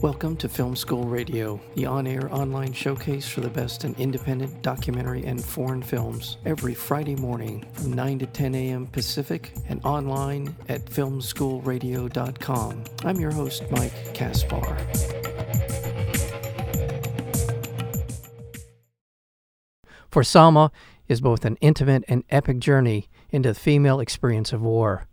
Welcome to Film School Radio, the on air online showcase for the best in independent documentary and foreign films, every Friday morning from 9 to 10 a.m. Pacific and online at filmschoolradio.com. I'm your host, Mike Kaspar. For Sama is both an intimate and epic journey into the female experience of war.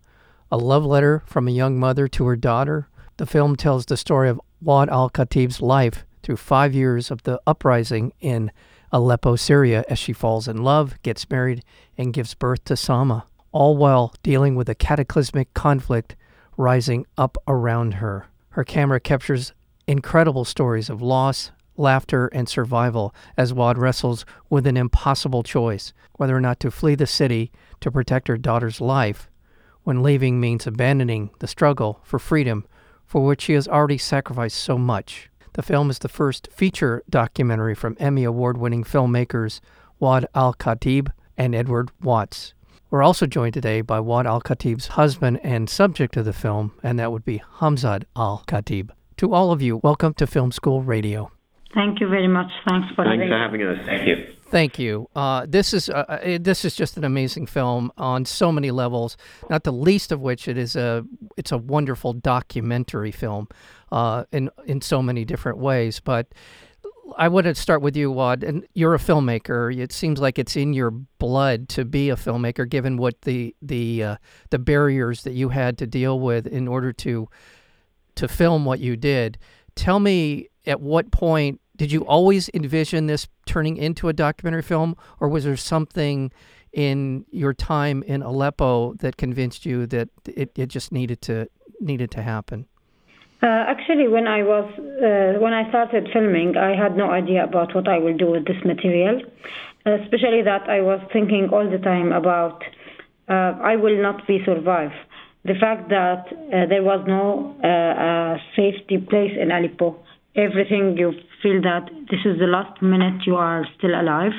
A love letter from a young mother to her daughter, the film tells the story of Waad al Kateab's life through five years of the uprising in Aleppo, Syria, as she falls in love, gets married, and gives birth to Sama, all while dealing with a cataclysmic conflict rising up around her. Her camera captures incredible stories of loss, laughter, and survival as Waad wrestles with an impossible choice whether or not to flee the city to protect her daughter's life, when leaving means abandoning the struggle for freedom for which she has already sacrificed so much. The film is the first feature documentary from Emmy Award winning filmmakers Waad Al Kateab and Edward Watts. We're also joined today by Waad Al Kateab's husband and subject of the film, and that would be Hamza Al Kateab. To all of you, welcome to Film School Radio. Thank you very much. Thanks for Thanks for having us. Thank you. Thank you. Uh, this is uh, uh, this is just an amazing film on so many levels. Not the least of which it is a it's a wonderful documentary film uh, in in so many different ways. But I want to start with you, Waad. And you're a filmmaker. It seems like it's in your blood to be a filmmaker, given what the the uh, the barriers that you had to deal with in order to to film what you did. Tell me at what point did you always envision this turning into a documentary film, or was there something in your time in Aleppo that convinced you that it, it just needed to needed to happen? Uh, actually, when I was uh, when I started filming, I had no idea about what I will do with this material. Uh, especially that I was thinking all the time about uh, I will not be survive. The fact that uh, there was no uh, safety place in Aleppo everything you feel that this is the last minute you are still alive.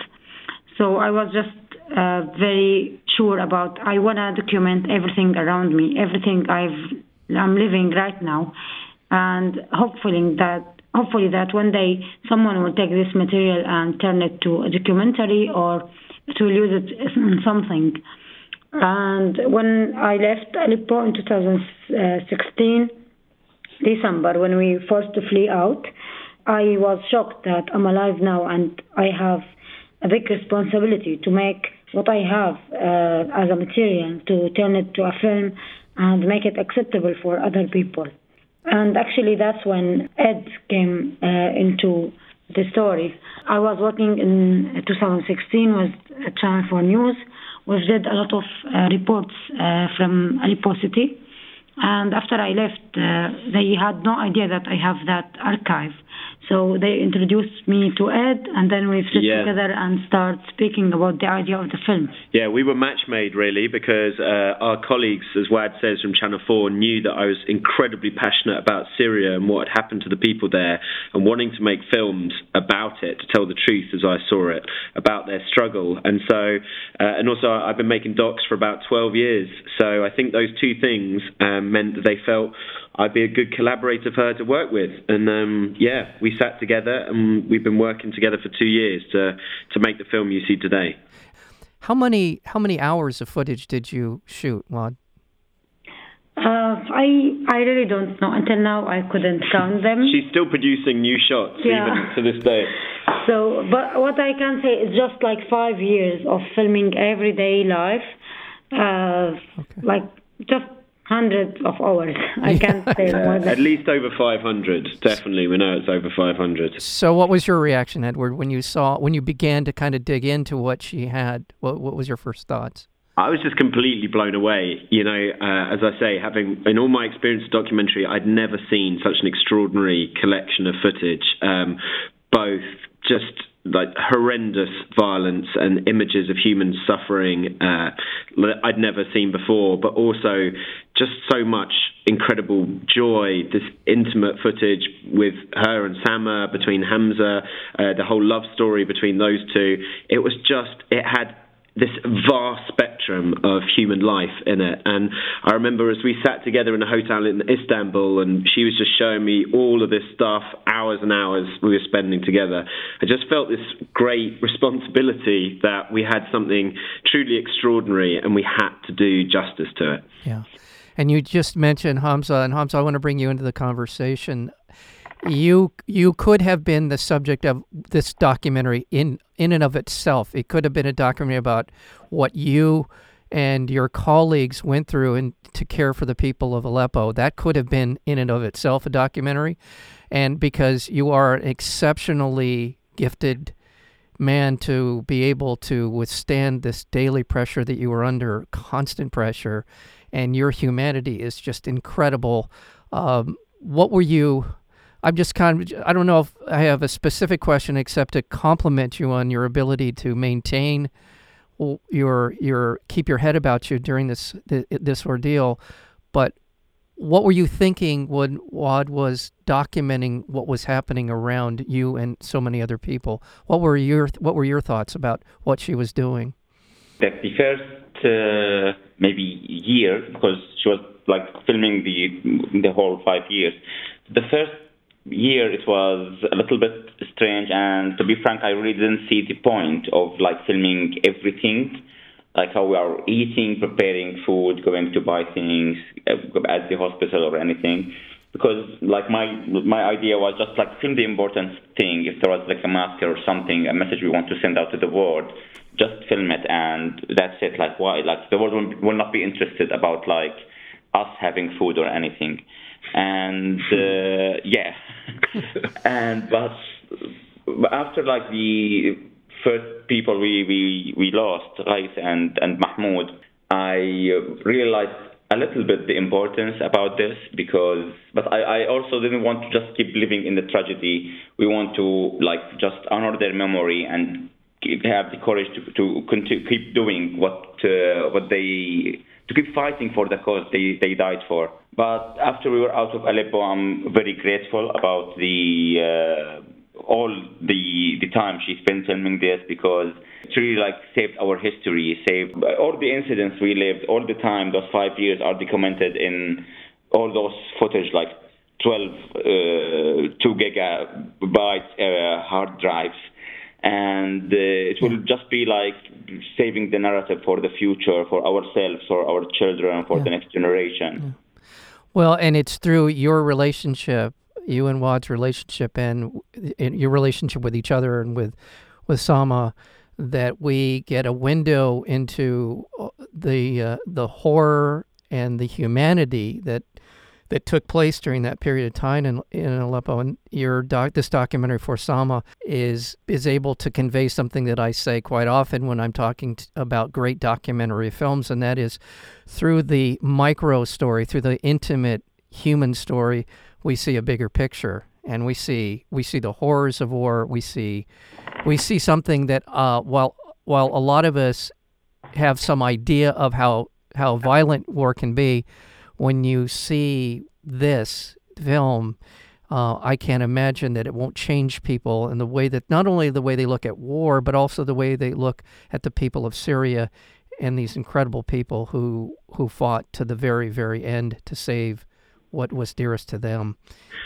So I was just uh, very sure about I want to document everything around me, everything I've I'm living right now, and hopefully that hopefully that one day someone will take this material and turn it to a documentary or to use it in something. And when I left Aleppo in 2016 December when we forced to flee out, I was shocked that I'm alive now and I have a big responsibility to make what I have uh, as a material to turn it to a film and make it acceptable for other people. And actually, that's when Ed came uh, into the story. I was working in 2016 with Channel 4 News. We did a lot of uh, reports uh, from Aleppo City and after I left, uh, they had no idea that I have that archive. So they introduced me to Ed, and then we sit yeah. together and start speaking about the idea of the film. Yeah, we were match made really because uh, our colleagues, as Waad says from Channel 4, knew that I was incredibly passionate about Syria and what had happened to the people there and wanting to make films about it, to tell the truth as I saw it, about their struggle. And so, uh, and also I've been making docs for about 12 years. So I think those two things um, meant that they felt I'd be a good collaborator for her to work with. And um, yeah, we sat together and we've been working together for two years to to make the film you see today. How many how many hours of footage did you shoot, Waad? Uh, I I really don't know. Until now, I couldn't count them. She's still producing new shots yeah. even to this day. So, but what I can say is just like five years of filming everyday life, uh, okay. like just hundreds of hours. I can't say more than at least over 500. Definitely, we know it's over 500. So, what was your reaction, Edward, when you saw when you began to kind of dig into what she had? What what was your first thoughts? I was just completely blown away. You know, uh, as I say, having in all my experience of documentary, I'd never seen such an extraordinary collection of footage, um, both just like horrendous violence and images of human suffering uh, I'd never seen before, but also just so much incredible joy, this intimate footage with her and Sama, between Hamza, uh, the whole love story between those two. It was just, it had this vast spectrum of human life in it. And I remember as we sat together in a hotel in Istanbul, and she was just showing me all of this stuff, hours and hours we were spending together. I just felt this great responsibility that we had something truly extraordinary, and we had to do justice to it. Yeah. And you just mentioned Hamza, and Hamza, I want to bring you into the conversation you you could have been the subject of this documentary in in and of itself. It could have been a documentary about what you and your colleagues went through and to care for the people of Aleppo. That could have been in and of itself a documentary. And because you are an exceptionally gifted man to be able to withstand this daily pressure that you were under, constant pressure, and your humanity is just incredible. Um, what were you I'm just kind of, I don't know if I have a specific question except to compliment you on your ability to maintain your, your, keep your head about you during this, this ordeal. But what were you thinking when Waad was documenting what was happening around you and so many other people? What were your, what were your thoughts about what she was doing? That The first uh, maybe year, because she was like filming the the whole five years. The first year it was a little bit strange. And to be frank i really didn't see the point of like filming everything like how we are eating preparing food going to buy things uh, at the hospital or anything. Because like my my idea was just like film the important thing. If there was like a massacre or something a message we want to send out to the world just film it and that's it. Like why? Like the world will, will not be interested about like us having food or anything and uh, yeah, and but after like the first people we we we lost, Rais and and Mahmoud, I realized a little bit the importance about this because but I, I also didn't want to just keep living in the tragedy. We want to like just honor their memory and have the courage to to continue, keep doing what uh, what they to keep fighting for the cause they, they died for. But after we were out of Aleppo, I'm very grateful about the uh, all the the time she spent filming this because it really like saved our history, saved all the incidents we lived, all the time. Those five years are documented in all those footage, like 12 uh, two gigabyte uh, hard drives and uh, it will just be like saving the narrative for the future, for ourselves, for our children, for yeah. the next generation. Yeah. Well, and it's through your relationship, you and Waad's relationship, and, and your relationship with each other and with with Sama, that we get a window into uh, the uh, the horror and the humanity that that took place during that period of time in, in Aleppo. And your doc, this documentary for Sama is is able to convey something that I say quite often when I'm talking t- about great documentary films, and that is through the micro story, through the intimate human story, we see a bigger picture, and we see we see the horrors of war. We see we see something that uh, while while a lot of us have some idea of how how violent war can be when you see this film, uh, I can't imagine that it won't change people in the way that not only the way they look at war, but also the way they look at the people of Syria and these incredible people who who fought to the very very end to save what was dearest to them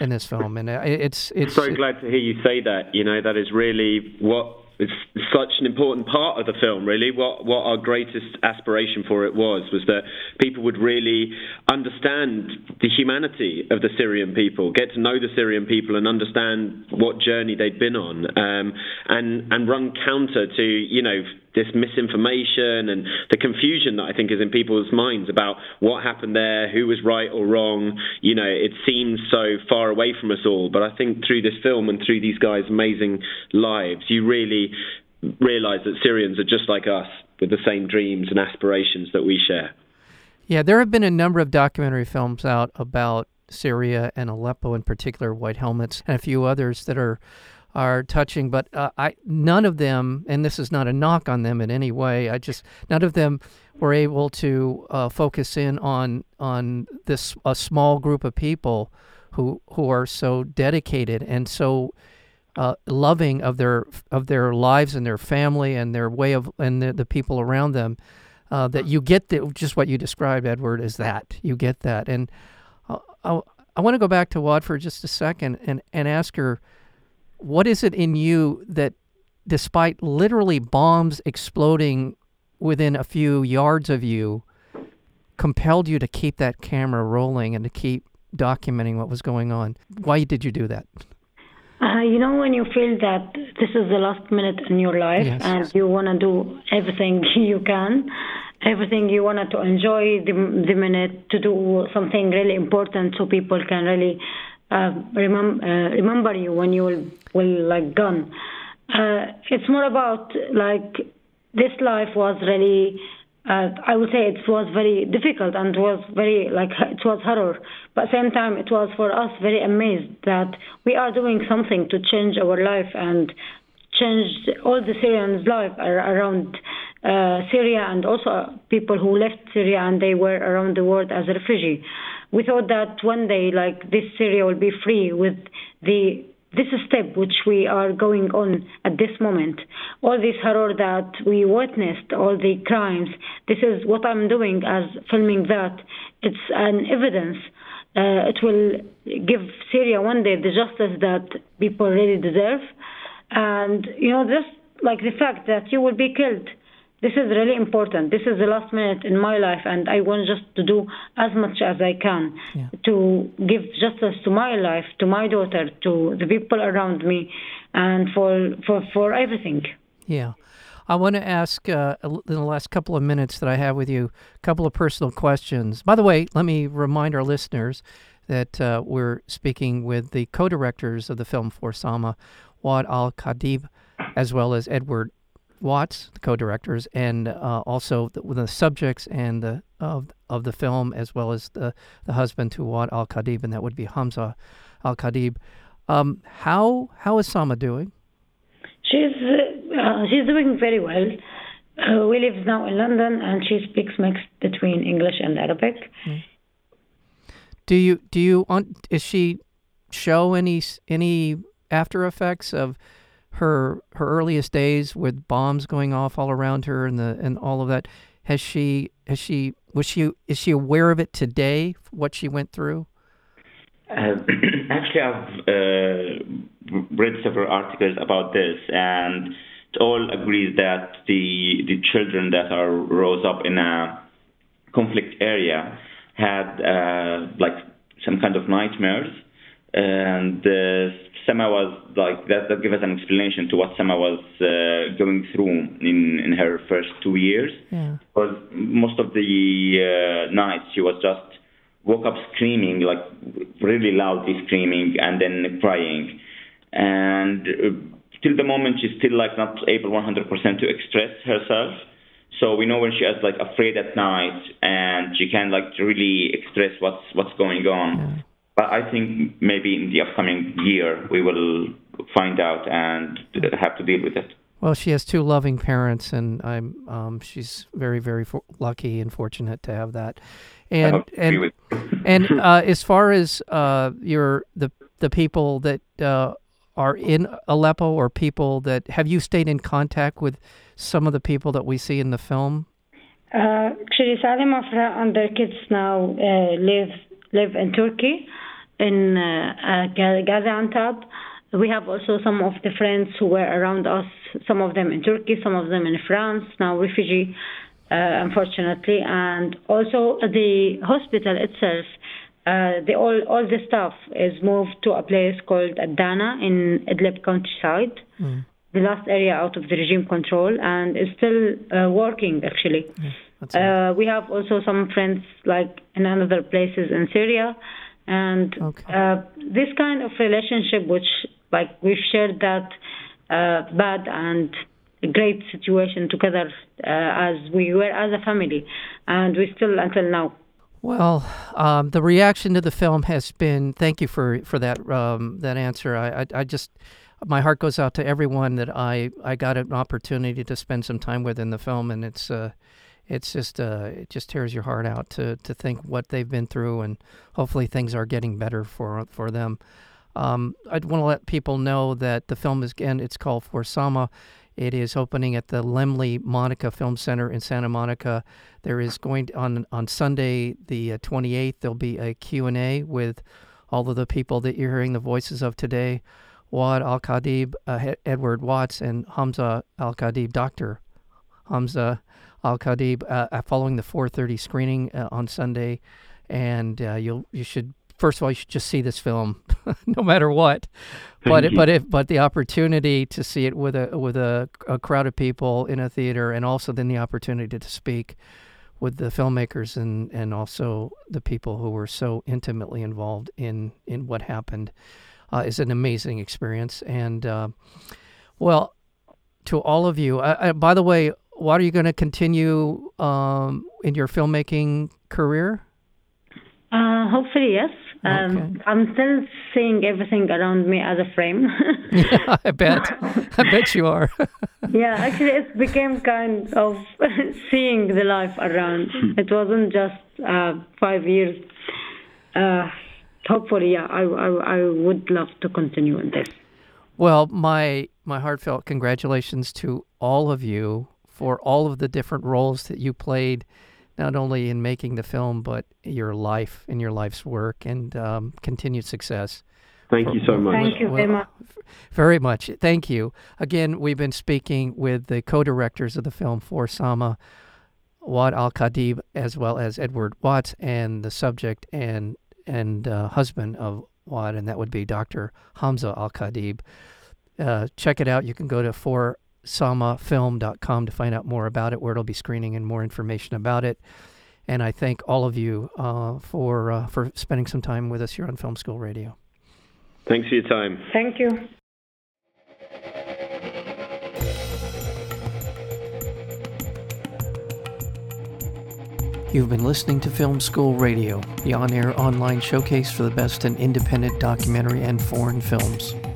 in this film. And it's it's so glad to hear you say that. You know that is really what it's such an important part of the film, really. What what our greatest aspiration for it was was that people would really understand the humanity of the Syrian people, get to know the Syrian people, and understand what journey they'd been on, um, and and run counter to you know this misinformation and the confusion that I think is in people's minds about what happened there, who was right or wrong. You know, it seems so far away from us all. But I think through this film and through these guys' amazing lives, you really realize that Syrians are just like us with the same dreams and aspirations that we share. Yeah, there have been a number of documentary films out about Syria and Aleppo in particular, White Helmets, and a few others that are are touching, but uh, I none of them, and this is not a knock on them in any way. I just none of them were able to uh, focus in on on this a small group of people who who are so dedicated and so uh, loving of their of their lives and their family and their way of and the, the people around them. Uh, that you get the, just what you described, Edward, is that you get that. And uh, I, I want to go back to Waad for just a second and, and ask her, what is it in you that, despite literally bombs exploding within a few yards of you, compelled you to keep that camera rolling and to keep documenting what was going on? Why did you do that? Uh, you know, when you feel that this is the last minute in your life Yes. and you want to do everything you can, everything you want to enjoy the, the minute to do something really important so people can really uh, uh, remember you when you will, will like gone. Uh, it's more about like this life was really uh, I would say it was very difficult and was very like it was horror, but same time it was for us very amazed that we are doing something to change our life and change all the Syrians' life around uh, Syria and also people who left Syria and they were around the world as a refugee. We thought that one day like this Syria will be free with the this step which we are going on at this moment, all this horror that we witnessed, all the crimes, this is what I'm doing as filming that. It's an evidence. Uh, it will give Syria one day the justice that people really deserve. And, you know, just like the fact that you will be killed this is really important. This is the last minute in my life, and I want just to do as much as I can Yeah. to give justice to my life, to my daughter, to the people around me, and for for for everything. Yeah. I want to ask uh, in the last couple of minutes that I have with you a couple of personal questions. By the way, let me remind our listeners that uh, we're speaking with the co directors of the film For Sama, Waad Al Kateab, as well as Edward Watts, the co directors, and uh, also the, the subjects and the of, of the film, as well as the, the husband to Waad Al Kateab, and that would be Hamza Al Kateab. Um, how, how is Sama doing? She's uh, she's doing very well. Uh, we live now in London, and she speaks mixed between English and Arabic. Do you do you on is she show any any after effects of her her earliest days with bombs going off all around her and the and all of that? Has she has she was she is she aware of it today? What she went through? Uh, actually, I've uh, read several articles about this, and it all agrees that the the children that are rose up in a conflict area had uh, like some kind of nightmares, and Sama was like that. That give us an explanation to what Sama was uh, going through in in her first two years. Yeah. Because most of the uh, nights she was just woke up screaming, like really loudly screaming, and then crying. And uh, till the moment, she's still like not able 100% to express herself. So we know when she is like afraid at night, and she can like really express what's what's going on. But I think maybe in the upcoming year we will find out and have to deal with it. Well, she has two loving parents, and I'm um, she's very very for- lucky and fortunate to have that. And hope to agree and and uh, as far as uh, your the the people that uh, are in Aleppo or people that have you stayed in contact with some of the people that we see in the film? Uh, actually, Salim Afra and their kids now uh, live live in Turkey, in uh, uh, Ga- Gaziantep. We have also some of the friends who were around us, some of them in Turkey, some of them in France, now refugee, uh, unfortunately. And also the hospital itself, uh, the, all, all the staff is moved to a place called Adana in Idlib countryside the last area out of the regime control and is still uh, working actually. That's Uh, we have also some friends like in other places in Syria, and Okay. uh, this kind of relationship, which like we've shared that uh, bad and great situation together uh, as we were as a family, and we still until now. Well, um, the reaction to the film has been. Thank you for for that um, that answer. I, I I just my heart goes out to everyone that I I got an opportunity to spend some time with in the film, and it's uh, it's just uh, it just tears your heart out to to think what they've been through, and hopefully things are getting better for for them. Um, I want to let people know that the film is again. It's called For Sama. It is opening at the Laemmle Monica Film Center in Santa Monica. There is going to, on on Sunday the twenty eighth. There'll be a Q and A with all of the people that you're hearing the voices of today. Waad Al Kateab, uh, Edward Watts, and Hamza Al Kateab, Doctor Hamza Al Kateab, uh, uh following the 4:30 screening uh, on Sunday, and uh, you'll you should first of all you should just see this film, no matter what. but it, but if but the opportunity to see it with a with a, a crowd of people in a theater, and also then the opportunity to speak with the filmmakers and and also the people who were so intimately involved in in what happened uh, is an amazing experience. And uh, well, to all of you, I, I, by the way, what are you going to continue um, in your filmmaking career? Uh, hopefully, yes. Um. I'm still seeing everything around me as a frame. yeah, I bet. I bet you are. yeah, actually, it became kind of seeing the life around. It wasn't just uh, five years. Uh, hopefully, yeah, I, I, I would love to continue in this. Well, my my heartfelt congratulations to all of you for all of the different roles that you played, not only in making the film but your life and your life's work, and um, continued success. Thank you so much. Thank you very much. Very much. Thank you. Again, we've been speaking with the co-directors of the film For Sama, Waad Al Kateab, as well as Edward Watts, and the subject and and uh, husband of Waad, and that would be Dr. Hamza Al Kateab. Uh, check it out. You can go to forsamafilm.com to find out more about it, where it'll be screening and more information about it. And I thank all of you uh, for uh, for spending some time with us here on Film School Radio. Thanks for your time. Thank you. You've been listening to Film School Radio, the on air online showcase for the best in independent documentary and foreign films.